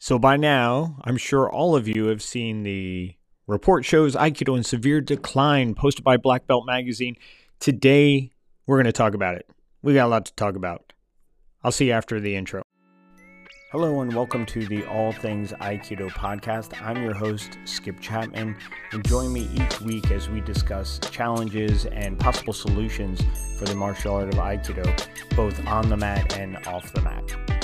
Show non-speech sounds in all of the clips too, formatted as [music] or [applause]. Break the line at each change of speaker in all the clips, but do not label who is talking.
So by now, I'm sure all of you have seen the report shows Aikido in severe decline posted by Black Belt Magazine. Today, we're going to talk about it. We got a lot to talk about. I'll see you after the intro. Hello and welcome to the All Things Aikido podcast. I'm your host, Skip Chapman, and join me each week as we discuss challenges and possible solutions for the martial art of Aikido, both on the mat and off the mat.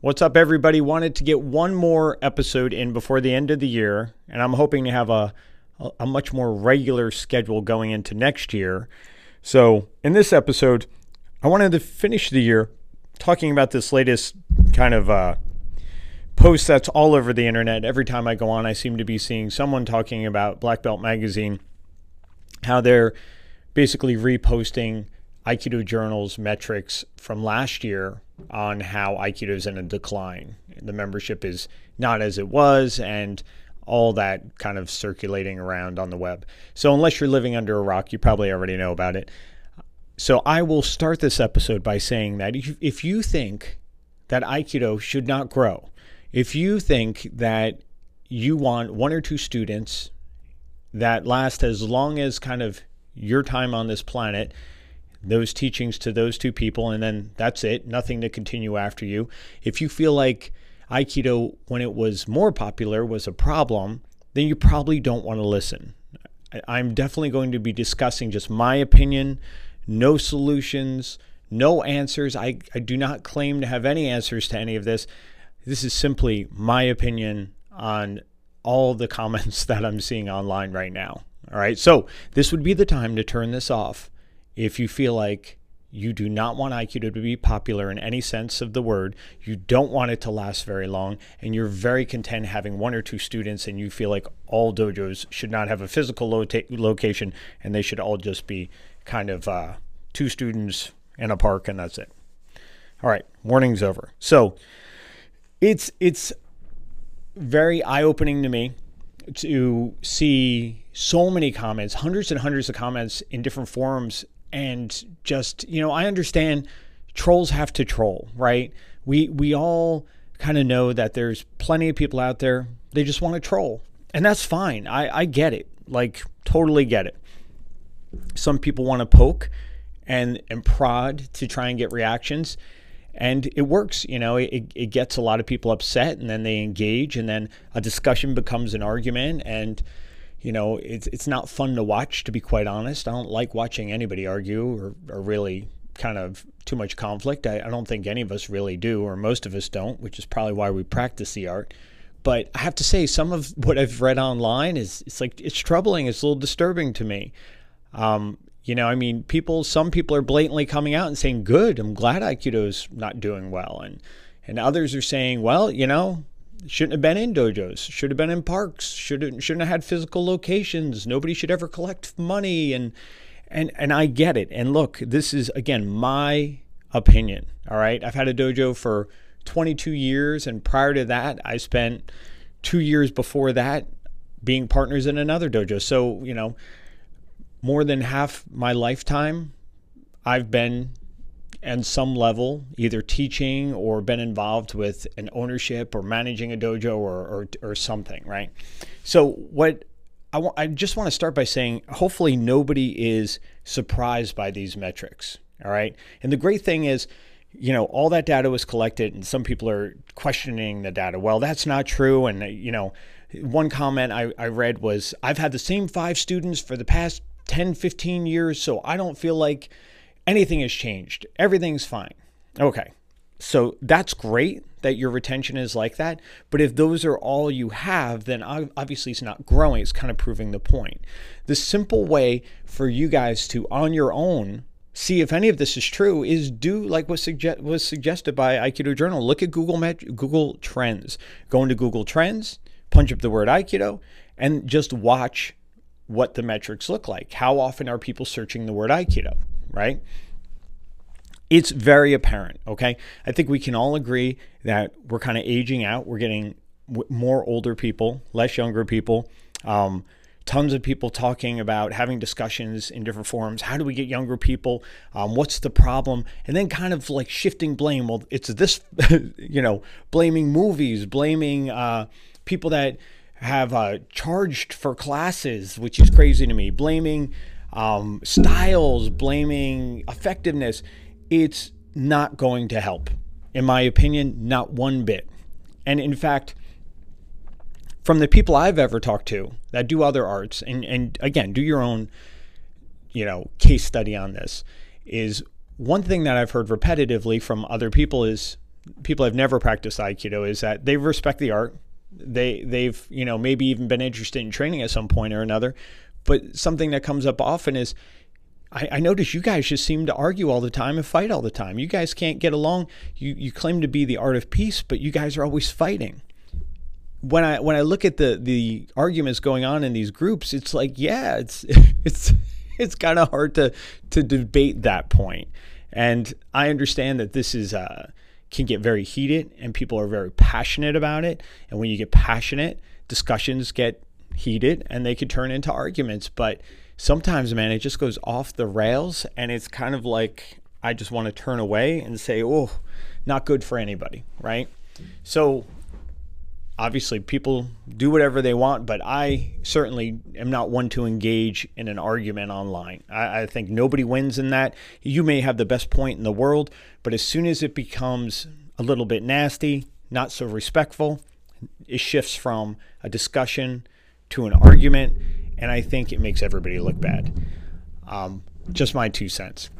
What's up, everybody? Wanted to get one more episode in before the end of the year, and I'm hoping to have a, a much more regular schedule going into next year. So, in this episode, I wanted to finish the year talking about this latest kind of uh, post that's all over the internet. Every time I go on, I seem to be seeing someone talking about Black Belt Magazine, how they're basically reposting Aikido Journal's metrics from last year on how Aikido is in a decline. The membership is not as it was, and all that kind of circulating around on the web. So, unless you're living under a rock, you probably already know about it. So, I will start this episode by saying that if you think that Aikido should not grow, if you think that you want one or two students that last as long as kind of your time on this planet those teachings to those two people, and then that's it, nothing to continue after you. If you feel like Aikido, when it was more popular, was a problem, then you probably don't want to listen. I'm definitely going to be discussing just my opinion, no solutions, no answers. I, I do not claim to have any answers to any of this. This is simply my opinion on all the [laughs] comments that I'm seeing online right now. All right, so this would be the time to turn this off if you feel like you do not want Aikido to be popular in any sense of the word, you don't want it to last very long, and you're very content having one or two students, and you feel like all dojos should not have a physical location and they should all just be kind of uh, two students in a park, and that's it. All right, warning's over. So it's it's very eye opening to me to see so many comments, hundreds and hundreds of comments in different forums and just you know i understand trolls have to troll right? We we all kind of know that there's plenty of people out there they just want to troll and that's fine. I i get it like totally get it. Some people want to poke and and prod to try and get reactions and it works you know it, it gets a lot of people upset and then they engage and then a discussion becomes an argument and you know, it's it's not fun to watch, to be quite honest. I don't like watching anybody argue or, or really kind of too much conflict. I, I don't think any of us really do, or most of us don't, which is probably why we practice the art. But I have to say, some of [laughs] what I've read online is it's like it's troubling. It's a little disturbing to me. Um, you know, I mean, people. Some people are blatantly coming out and saying, "Good, I'm glad Aikido's not doing well," and and others are saying, "Well, you know, shouldn't have been in dojos. Should have been in parks. Shouldn't shouldn't have had physical locations. Nobody should ever collect money. And and and I get it. And look this is again my opinion all right? I've had a dojo for 22 years. And prior to that I spent 2 years before that being partners in another dojo. So you know more than half my lifetime I've been and some level, either teaching or been involved with an ownership or managing a dojo or, or, or something, right? So, what I, w- I just want to start by saying hopefully nobody is surprised by these metrics, all right? And the great thing is, you know, all that data was collected, and some people are questioning the data. Well, that's not true. And, you know, one comment I, I read was, I've had the same five students for the past 10, 15 years, so I don't feel like anything has changed. Everything's fine. Okay. So that's great that your retention is like that. But if those are all you have, then obviously it's not growing. It's kind of proving the point. The simple way for you guys to, on your own, see if any of this is true is do like what suggest, was suggested by Aikido Journal. Look at Google Met- Google Trends. Go into Google Trends, punch up the word Aikido, and just watch what the metrics look like. How often are people searching the word Aikido? Right? It's very apparent, okay? I think we can all agree that we're kind of aging out. We're getting more older people, less younger people. Um, tons of people talking about having discussions in different forums. How do we get younger people? Um, what's the problem? And then kind of like shifting blame. Well, it's this, [laughs] you know, blaming movies, blaming uh, people that have uh, charged for classes, which is crazy to me, blaming um, styles, blaming effectiveness. It's not going to help. In my opinion, not one bit. And in fact, from the people I've ever talked to that do other arts, and, and again, do your own, you know, case study on this, is one thing that I've heard repetitively from other people is people have never practiced Aikido is that they respect the art. They they've, you know, maybe even been interested in training at some point or another. But something that comes up often is I, I notice you guys just seem to argue all the time and fight all the time. You guys can't get along. You you claim to be the art of peace, but you guys are always fighting when I when I look at the the arguments going on in these groups, it's like, yeah, it's [laughs] it's it's kind of hard to to debate that point. And I understand that this is uh, can get very heated, and people are very passionate about it. And when you get passionate, discussions get heated, and they could turn into arguments. But sometimes, man, it just goes off the rails, and it's kind of like I just want to turn away and say, "Oh, not good for anybody," right? So obviously people do whatever they want, but I certainly am not one to engage in an argument online. I, I, think nobody wins in that. You may have the best point in the world, but as soon as it becomes a little bit nasty, not so respectful, it shifts from a discussion to an argument, and I think it makes everybody look bad. Um, just my two cents.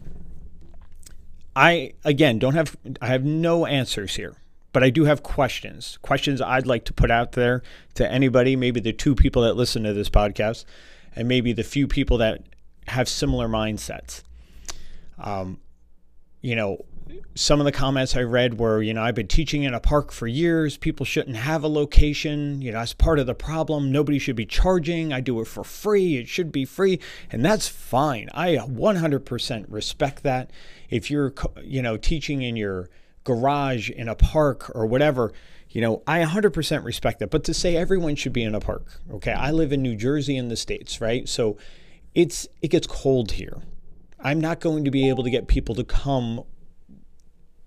I again don't have I have no answers here but I do have questions. Questions I'd like to put out there to anybody, maybe the two people that listen to this podcast, and maybe the few people that have similar mindsets. Um, you know, some of the comments I read were, you know, I've been teaching in a park for years. People shouldn't have a location. You know, that's part of the problem. Nobody should be charging. I do it for free. It should be free. And that's fine. I 100% respect that. If you're, you know, teaching in your garage in a park or whatever, you know, I 100% respect that. But to say everyone should be in a park, okay? I live in New Jersey in the States, right? So it's it gets cold here. I'm not going to be able to get people to come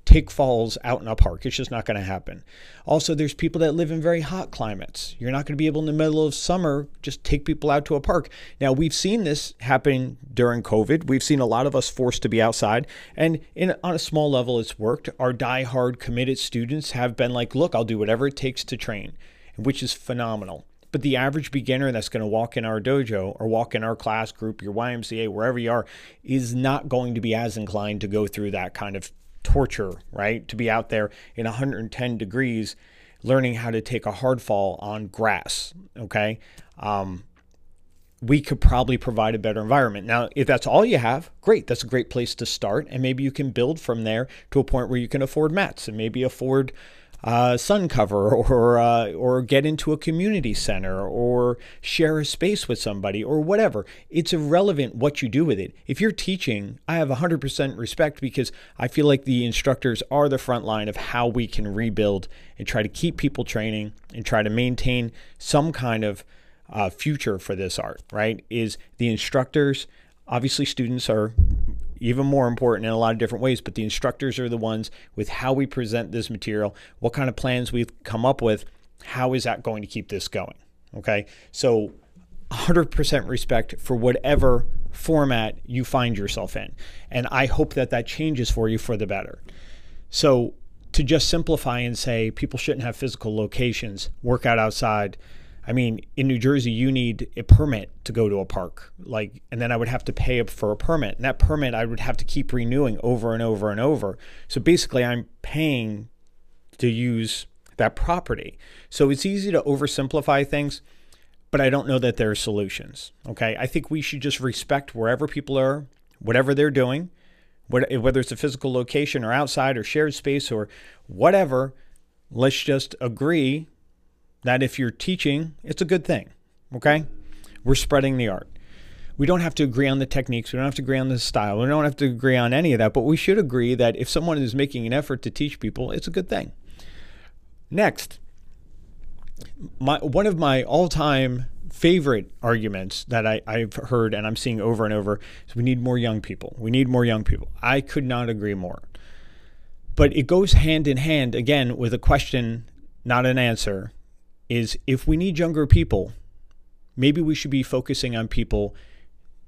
take falls out in a park. It's just not going to happen. Also, there's people that live in very hot climates. You're not going to be able in the middle of summer just take people out to a park. Now, we've seen this happen during COVID. We've seen a lot of us forced to be outside, and in on a small level, it's worked. Our die-hard committed students have been like, "Look, I'll do whatever it takes to train," which is phenomenal. But the average beginner that's going to walk in our dojo or walk in our class group, your YMCA, wherever you are, is not going to be as inclined to go through that kind of torture, right? To be out there in 110 degrees learning how to take a hard fall on grass, okay? Um, we could probably provide a better environment. Now, if that's all you have, great. That's a great place to start. And maybe you can build from there to a point where you can afford mats and maybe afford uh, sun cover [laughs] or uh, or get into a community center or share a space with somebody or whatever. It's irrelevant what you do with it. If you're teaching, I have 100% respect because I feel like the instructors are the front line of how we can rebuild and try to keep people training and try to maintain some kind of uh, future for this art, right? Is the instructors, obviously, students are even more important in a lot of different ways, but the instructors are the ones with how we present this material, what kind of plans we've come up with, how is that going to keep this going? Okay. So 100% respect for whatever format you find yourself in. And I hope that that changes for you for the better. So to just simplify and say people shouldn't have physical locations, work out outside, I mean, in New Jersey, you need a permit to go to a park. Like, and then I would have to pay for a permit, and that permit I would have to keep renewing over and over and over. So basically, I'm paying to use that property. So it's easy to oversimplify things, but I don't know that there are solutions. Okay, I think we should just respect wherever people are, whatever they're doing, whether it's a physical location or outside or shared space or whatever. Let's just agree that if you're teaching, it's a good thing. Okay? We're spreading the art. We don't have to agree on the techniques. We don't have to agree on the style. We don't have to agree on any of that, but we should agree that if someone is making an effort to teach people, it's a good thing. Next, my one of my all-time favorite arguments that I, I've heard and I'm seeing over and over is we need more young people. We need more young people. I could not agree more. But it goes hand in hand again with a question, not an answer, is if we need younger people, maybe we should be focusing on people,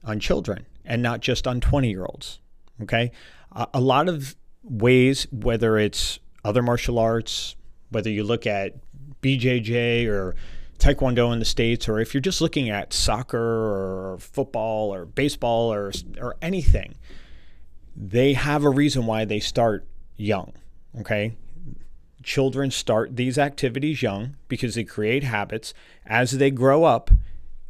on children, and not just on 20 year olds. Okay. A lot of ways, whether it's other martial arts, whether you look at BJJ or Taekwondo in the States, or if you're just looking at soccer or football or baseball or, or anything, they have a reason why they start young. Okay. Children start these activities young because they create habits. As they grow up,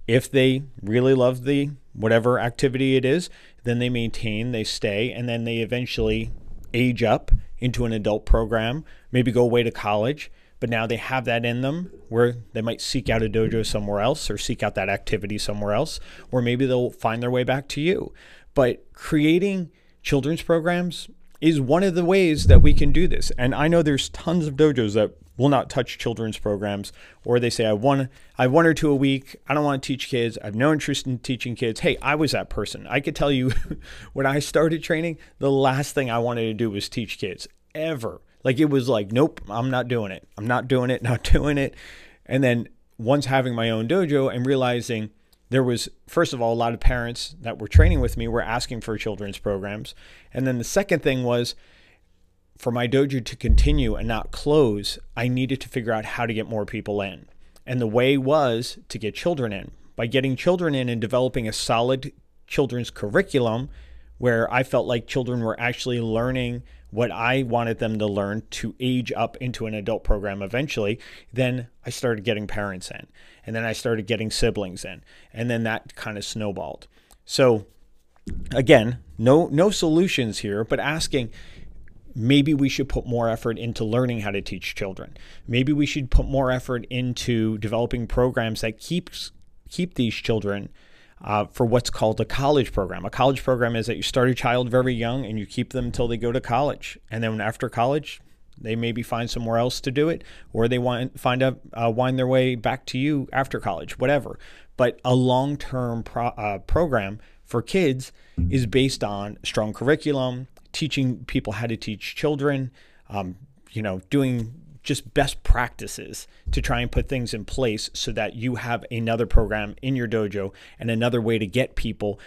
if they really love the whatever activity it is, then they maintain, they stay, and then they eventually age up into an adult program, maybe go away to college, but now they have that in them where they might seek out a dojo somewhere else or seek out that activity somewhere else, or maybe they'll find their way back to you. But creating children's programs is one of the ways that we can do this. And I know there's tons of dojos that will not touch children's programs, or they say I want I have one or two a week. I don't want to teach kids. I have no interest in teaching kids. Hey, I was that person. I could tell you [laughs] when I started training, the last thing I wanted to do was teach kids ever. Like it was like, nope, I'm not doing it. I'm not doing it. [laughs] Not doing it. And then once having my own dojo and realizing there was first of all a lot of parents that were training with me were asking for children's programs. And then the second thing was for my dojo to continue and not close i needed to figure out how to get more people in. And the way was to get children in. By getting children in and developing a solid children's curriculum where i felt like children were actually learning what I wanted them to learn to age up into an adult program eventually, then I started getting parents in. And then I started getting siblings in. And then that kind of snowballed. So again, no no solutions here, but asking maybe we should put more effort into learning how to teach children. Maybe we should put more effort into developing programs that keeps keep these children uh, for what's called a college program. A college program is that you start a child very young and you keep them until they go to college, and then after college, they maybe find somewhere else to do it, or they want find a uh, wind their way back to you after college, whatever. But a long-term pro, uh, program for kids is based on strong curriculum, teaching people how to teach children, um, you know, doing just best practices to try and put things in place so that you have another program in your dojo and another way to get people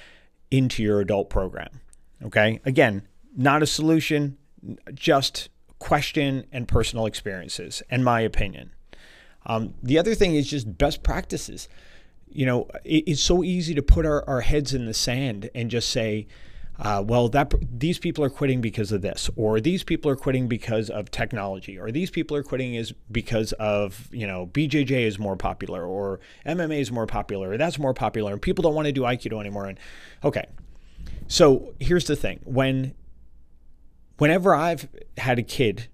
into your adult program. Okay. Again, not a solution, just question and personal experiences, and my opinion. Um, the other thing is just best practices. You know, it, it's so easy to put our, our heads in the sand and just say, uh, well, that these people are quitting because of this, or these people are quitting because of technology, or these people are quitting is because of you know BJJ is more popular, or MMA is more popular, or that's more popular, and people don't want to do Aikido anymore. And okay, so here's the thing: when whenever I've had a kid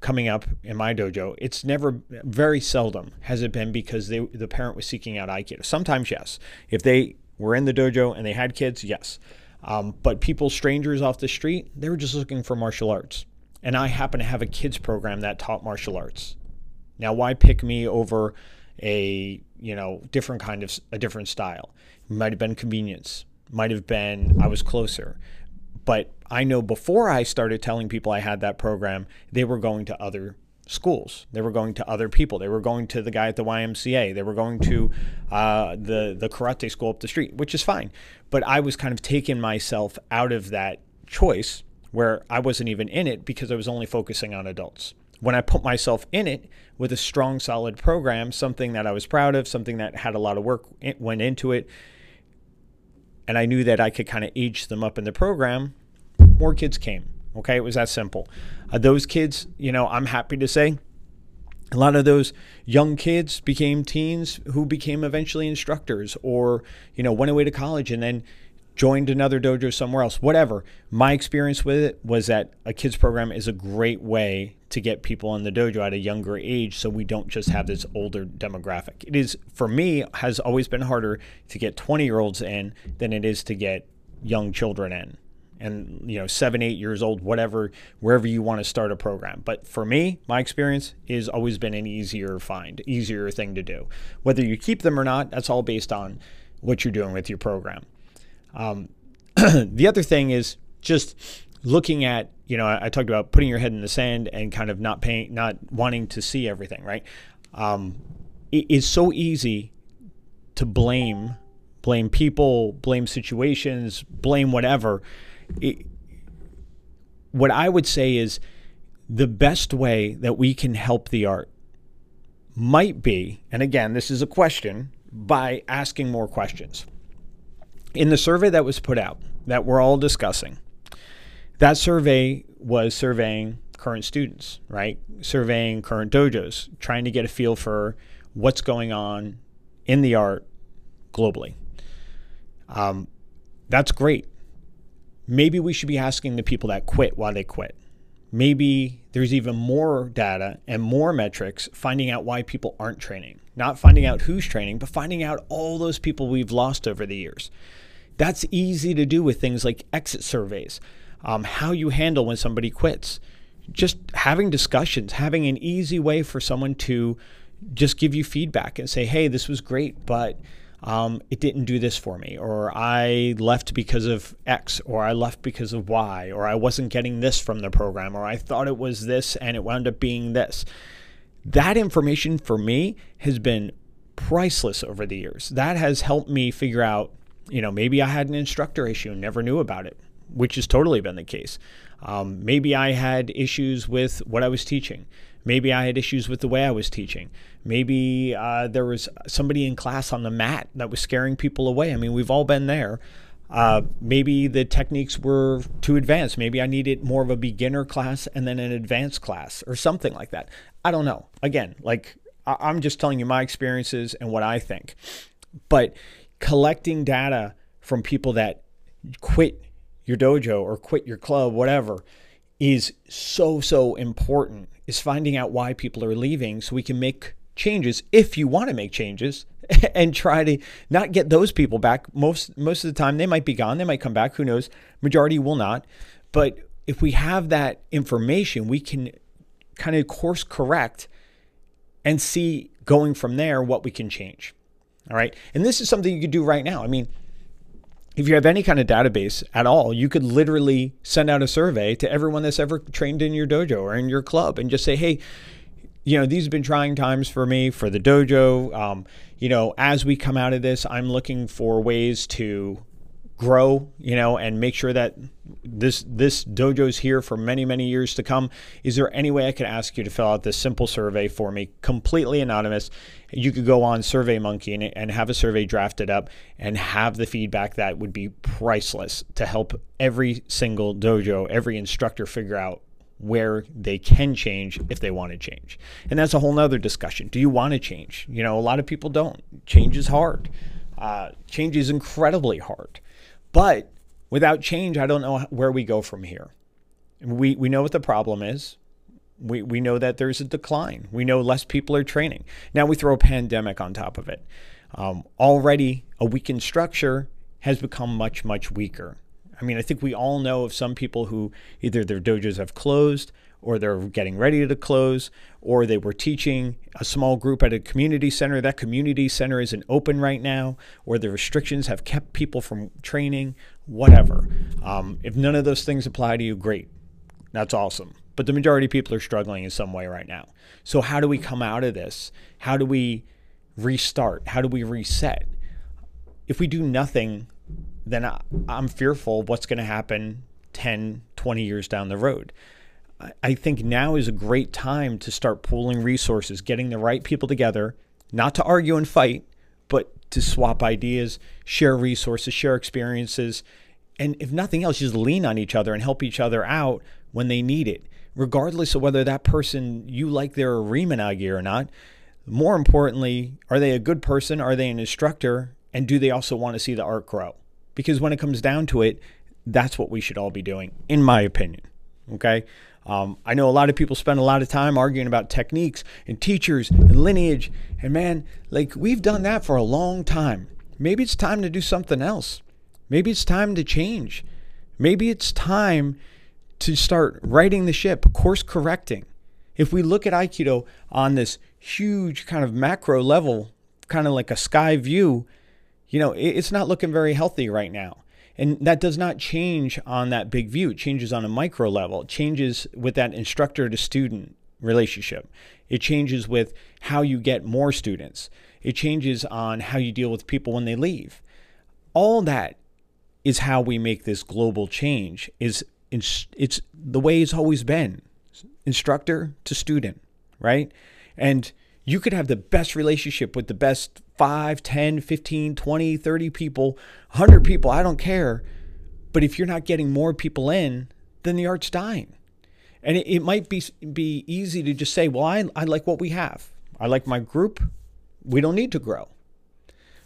coming up in my dojo, it's never very seldom has it been because they, the parent was seeking out Aikido. Sometimes yes, if they were in the dojo and they had kids, yes. Um, but people, strangers off the street, they were just looking for martial arts. And I happen to have a kids program that taught martial arts. Now, why pick me over a you know different kind of a different style? might have been convenience. Might have been I was closer. But I know before I started telling people I had that program, they were going to other schools. They were going to other people. They were going to the guy at the YMCA. They were going to uh, the the karate school up the street, which is fine. But I was kind of taking myself out of that choice where I wasn't even in it because I was only focusing on adults. When I put myself in it with a strong, solid program, something that I was proud of, something that had a lot of work went into it, and I knew that I could kind of age them up in the program, more kids came. Okay, it was that simple. Uh, those kids, you know, I'm happy to say, a lot of those young kids became teens who became eventually instructors or, you know, went away to college and then joined another dojo somewhere else, whatever. My experience with it was that a kids program is a great way to get people in the dojo at a younger age so we don't just have this older demographic. It is for me has always been harder to get 20 year olds in than it is to get young children in. And you know seven eight years old whatever wherever you want to start a program. But for me my experience has always been an easier find easier thing to do. Whether you keep them or not that's all based on what you're doing with your program. Um, [clears throat] the other thing is just looking at you know I, I, talked about putting your head in the sand and kind of not paying not wanting to see everything right? Um, it is so easy to blame blame people blame situations blame whatever it, what I would say is the best way that we can help the art might be, and again, this is a question, by asking more questions. In the survey that was put out that we're all discussing, that survey was surveying current students, right? Surveying current dojos, trying to get a feel for what's going on in the art globally. Um, that's great maybe we should be asking the people that quit why they quit. Maybe there's even more data and more metrics finding out why people aren't training. Not finding out who's training, but finding out all those people we've lost over the years. That's easy to do with things like exit surveys, um, how you handle when somebody quits, just having discussions, having an easy way for someone to just give you feedback and say, hey, this was great, but um, it didn't do this for me, or I left because of X, or I left because of Y, or I wasn't getting this from the program, or I thought it was this and it wound up being this. That information for me has been priceless over the years. That has helped me figure out, you know, maybe I had an instructor issue and never knew about it, which has totally been the case. Um, maybe I had issues with what I was teaching. Maybe I had issues with the way I was teaching. Maybe uh, there was somebody in class on the mat that was scaring people away. I mean, we've all been there. Uh, maybe the techniques were too advanced. Maybe I needed more of a beginner class and then an advanced class or something like that. I don't know. Again, like I- I'm just telling you my experiences and what I think. But collecting data from people that quit your dojo or quit your club, whatever, is so, so important is finding out why people are leaving so we can make changes if you want to make changes [laughs] and try to not get those people back. Most most of the time they might be gone they might come back who knows? Majority will not. But if we have that information we can kind of course correct and see going from there what we can change. All right? And this is something you could do right now. I mean if you have any kind of database at all, you could literally send out a survey to everyone that's ever trained in your dojo or in your club and just say, hey, you know, these have been trying times for me for the dojo. Um, you know, as we come out of this, I'm looking for ways to grow, you know, and make sure that this this dojo's here for many many years to come. Is there any way I could ask you to fill out this simple survey for me, completely anonymous? You could go on SurveyMonkey and, and have a survey drafted up and have the feedback that would be priceless to help every single dojo, every instructor figure out where they can change if they want to change. And that's a whole nother discussion. Do you want to change? You know, a lot of people don't. Change is hard. Uh, change is incredibly hard. But without change, I don't know where we go from here. We, we know what the problem is. We, we know that there's a decline. We know less people are training. Now we throw a pandemic on top of it. Um, already, a weakened structure has become much, much weaker. I mean, I think we all know of some people who either their dojos have closed or they're getting ready to close, or they were teaching a small group at a community center. That community center isn't open right now, or the restrictions have kept people from training, whatever. Um, if none of those things apply to you, great. That's awesome. But the majority of people are struggling in some way right now. So, how do we come out of this? How do we restart? How do we reset? If we do nothing, then I, I'm fearful what's going to happen 10, 20 years down the road. I think now is a great time to start pooling resources, getting the right people together, not to argue and fight, but to swap ideas, share resources, share experiences, and if nothing else, just lean on each other and help each other out when they need it, regardless of whether that person you like their Iriminage or not. More importantly, are they a good person? Are they an instructor? And do they also want to see the art grow? Because when it comes down to it, that's what we should all be doing, in my opinion. Okay. Um, I know a lot of people spend a lot of time arguing about techniques and teachers and lineage. And man, like we've done that for a long time. Maybe it's time to do something else. Maybe it's time to change. Maybe it's time to start righting the ship, course correcting. If we look at Aikido on this huge kind of macro level, kind of like a sky view, you know, it's not looking very healthy right now. And that does not change on that big view. It changes on a micro level. It changes with that instructor to student relationship. It changes with how you get more students. It changes on how you deal with people when they leave. All that is how we make this global change is it's the way it's always been. Instructor to student, right? And you could have the best relationship with the best 5, 10, 15, 20, 30 people, 100 people, I don't care. But if you're not getting more people in, then the art's dying. And it, it might be be easy to just say, well, I, I like what we have. I like my group. We don't need to grow.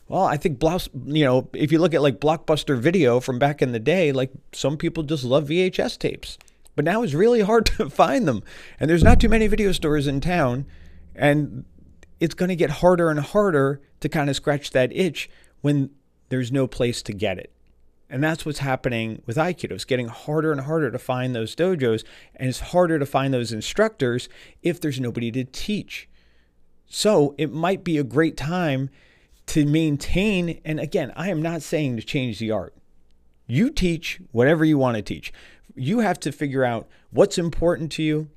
Well, I think blouse, you know, if you look at like blockbuster video from back in the day, like some people just love VHS tapes. But now it's really hard [laughs] to find them. And there's not too many video stores in town. And it's going to get harder and harder to kind of scratch that itch when there's no place to get it. And that's what's happening with Aikido. It's getting harder and harder to find those dojos, and it's harder to find those instructors if there's nobody to teach. So it might be a great time to maintain. And again, I am not saying to change the art. You teach whatever you want to teach. You have to figure out what's important to you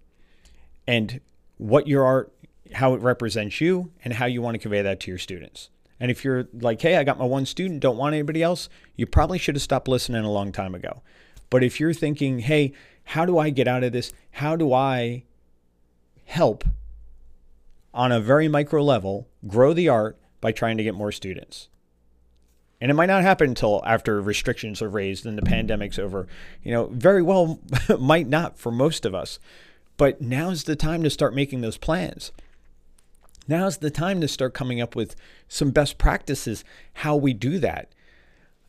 and what your art how it represents you and how you want to convey that to your students. And if you're like, hey, I got my one student, don't want anybody else, you probably should have stopped listening a long time ago. But if you're thinking, hey, how do I get out of this? How do I help on a very micro level grow the art by trying to get more students? And it might not happen until after restrictions are raised and the pandemic's over. You know, very well [laughs] might not for most of us. But now's the time to start making those plans. Now's the time to start coming up with some best practices, how we do that.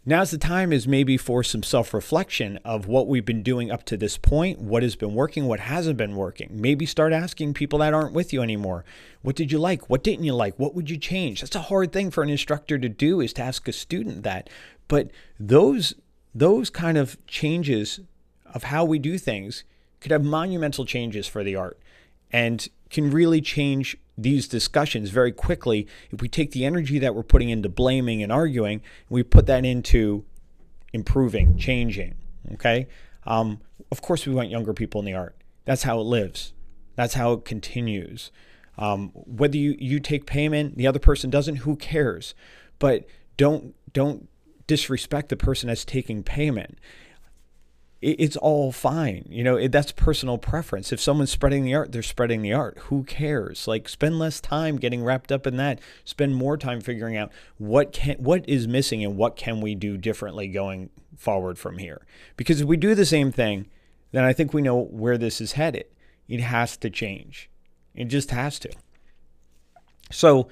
Now's the time is maybe for some self-reflection of what we've been doing up to this point, what has been working, what hasn't been working. Maybe start asking people that aren't with you anymore. What did you like? What didn't you like? What would you change? That's a hard thing for an instructor to do is to ask a student that. But those those kind of changes of how we do things could have monumental changes for the art and can really change these discussions very quickly. If we take the energy that we're putting into blaming and arguing we put that into improving changing okay? Um, of course we want younger people in the art. That's how it lives. That's how it continues. Um, whether you, you take payment the other person doesn't who cares? But don't don't disrespect the person that's taking payment it's all fine. You know, that's personal preference. If someone's spreading the art, they're spreading the art. Who cares? Like spend less time getting wrapped up in that. Spend more time figuring out what can what is missing and what can we do differently going forward from here. Because if we do the same thing, then I think we know where this is headed. It has to change. It just has to. So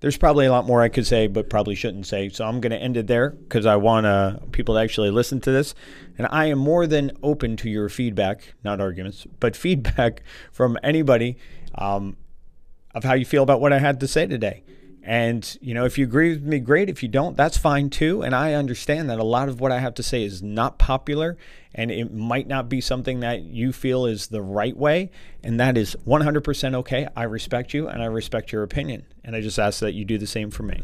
there's probably a lot more I could say, but probably shouldn't say. So I'm going to end it there because I want uh, people to actually listen to this. And I am more than open to your feedback, not arguments, but [laughs] feedback from anybody um, of how you feel about what I had to say today. And, you know, if you agree with me, great. If you don't, that's fine too. And I understand that a lot of what I have to say is not popular and it might not be something that you feel is the right way. And that is 100% okay. I respect you and I respect your opinion. And I just ask that you do the same for me.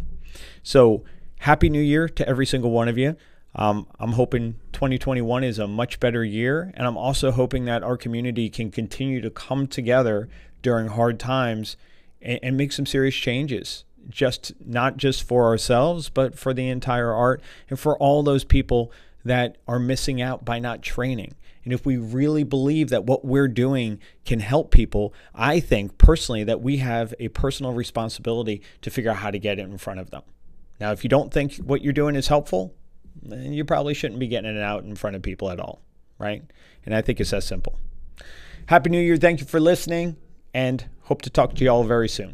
So, Happy New Year to every single one of you. Um, I'm hoping 2021 is a much better year. And I'm also hoping that our community can continue to come together during hard times and, and make some serious changes just not just for ourselves, but for the entire art and for all those people that are missing out by not training. And if we really believe that what we're doing can help people, I think personally that we have a personal responsibility to figure out how to get it in front of them. Now, if you don't think what you're doing is helpful, then you probably shouldn't be getting it out in front of people at all, right? And I think it's that simple. Happy New Year. Thank you for listening and hope to talk to you all very soon.